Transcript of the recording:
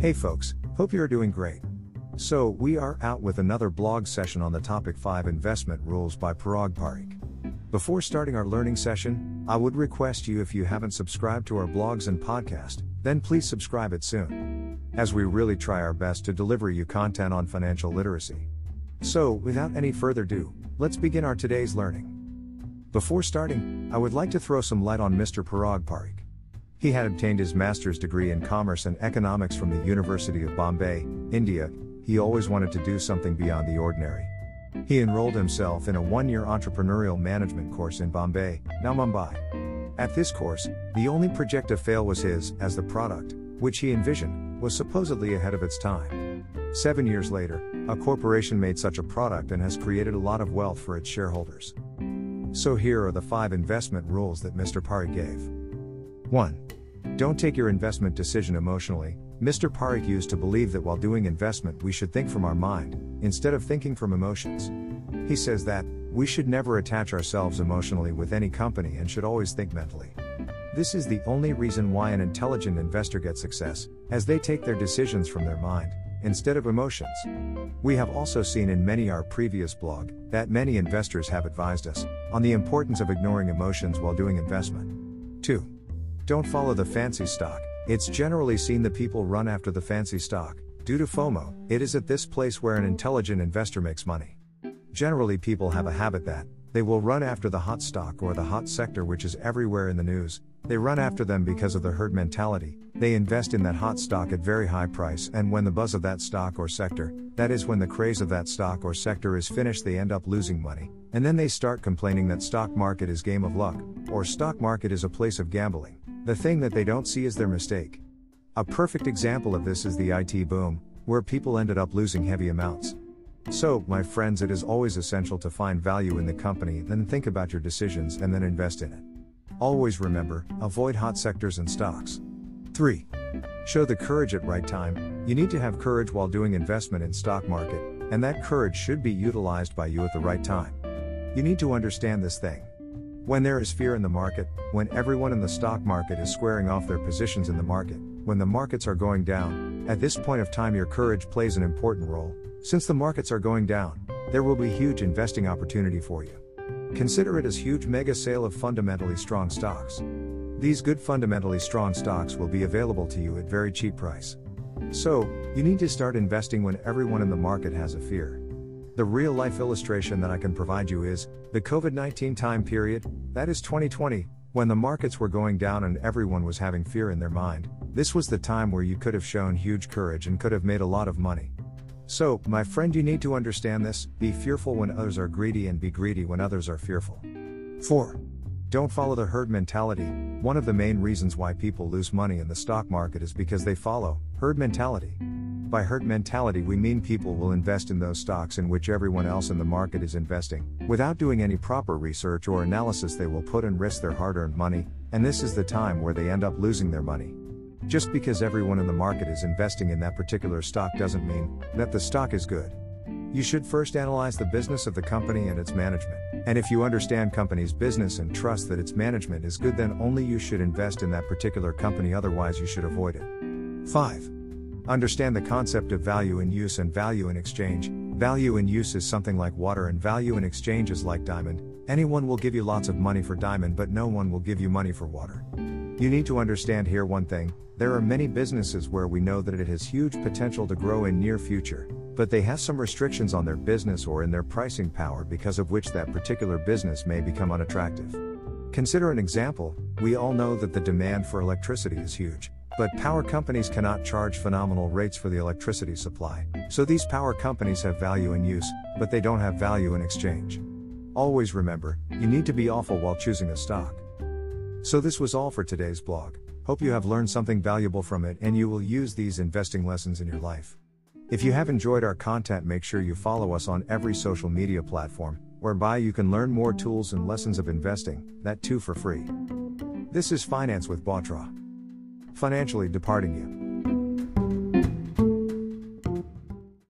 Hey folks, hope you are doing great. So, we are out with another blog session on the topic 5 Investment Rules by Parag Parikh. Before starting our learning session, I would request you if you haven't subscribed to our blogs and podcast, then please subscribe it soon. As we really try our best to deliver you content on financial literacy. So, without any further ado, let's begin our today's learning. Before starting, I would like to throw some light on Mr. Parag Parikh. He had obtained his master's degree in commerce and economics from the University of Bombay, India. He always wanted to do something beyond the ordinary. He enrolled himself in a one year entrepreneurial management course in Bombay, now Mumbai. At this course, the only project to fail was his, as the product, which he envisioned, was supposedly ahead of its time. Seven years later, a corporation made such a product and has created a lot of wealth for its shareholders. So here are the five investment rules that Mr. Parikh gave. 1. Don't take your investment decision emotionally. Mr. Parikh used to believe that while doing investment, we should think from our mind, instead of thinking from emotions. He says that, we should never attach ourselves emotionally with any company and should always think mentally. This is the only reason why an intelligent investor gets success, as they take their decisions from their mind, instead of emotions. We have also seen in many our previous blog that many investors have advised us on the importance of ignoring emotions while doing investment. 2. Don't follow the fancy stock. It's generally seen the people run after the fancy stock. Due to FOMO, it is at this place where an intelligent investor makes money. Generally, people have a habit that they will run after the hot stock or the hot sector, which is everywhere in the news. They run after them because of the herd mentality. They invest in that hot stock at very high price, and when the buzz of that stock or sector, that is when the craze of that stock or sector is finished, they end up losing money. And then they start complaining that stock market is game of luck, or stock market is a place of gambling. The thing that they don't see is their mistake. A perfect example of this is the IT boom, where people ended up losing heavy amounts. So, my friends, it is always essential to find value in the company, then think about your decisions and then invest in it. Always remember, avoid hot sectors and stocks. 3. Show the courage at right time. You need to have courage while doing investment in stock market, and that courage should be utilized by you at the right time. You need to understand this thing. When there is fear in the market, when everyone in the stock market is squaring off their positions in the market, when the markets are going down, at this point of time your courage plays an important role, since the markets are going down, there will be huge investing opportunity for you. Consider it as huge mega sale of fundamentally strong stocks. These good fundamentally strong stocks will be available to you at very cheap price. So, you need to start investing when everyone in the market has a fear. The real life illustration that I can provide you is the COVID 19 time period, that is 2020, when the markets were going down and everyone was having fear in their mind. This was the time where you could have shown huge courage and could have made a lot of money. So, my friend, you need to understand this be fearful when others are greedy and be greedy when others are fearful. 4. Don't follow the herd mentality. One of the main reasons why people lose money in the stock market is because they follow herd mentality. By herd mentality, we mean people will invest in those stocks in which everyone else in the market is investing. Without doing any proper research or analysis, they will put and risk their hard earned money, and this is the time where they end up losing their money. Just because everyone in the market is investing in that particular stock doesn't mean that the stock is good. You should first analyze the business of the company and its management. And if you understand company's business and trust that its management is good, then only you should invest in that particular company, otherwise, you should avoid it. 5. Understand the concept of value in use and value in exchange. Value in use is something like water, and value in exchange is like diamond. Anyone will give you lots of money for diamond, but no one will give you money for water. You need to understand here one thing there are many businesses where we know that it has huge potential to grow in near future, but they have some restrictions on their business or in their pricing power because of which that particular business may become unattractive. Consider an example, we all know that the demand for electricity is huge, but power companies cannot charge phenomenal rates for the electricity supply, so these power companies have value in use, but they don't have value in exchange. Always remember, you need to be awful while choosing a stock. So this was all for today's blog. Hope you have learned something valuable from it and you will use these investing lessons in your life. If you have enjoyed our content, make sure you follow us on every social media platform, whereby you can learn more tools and lessons of investing, that too for free. This is Finance with Bothra. Financially departing you.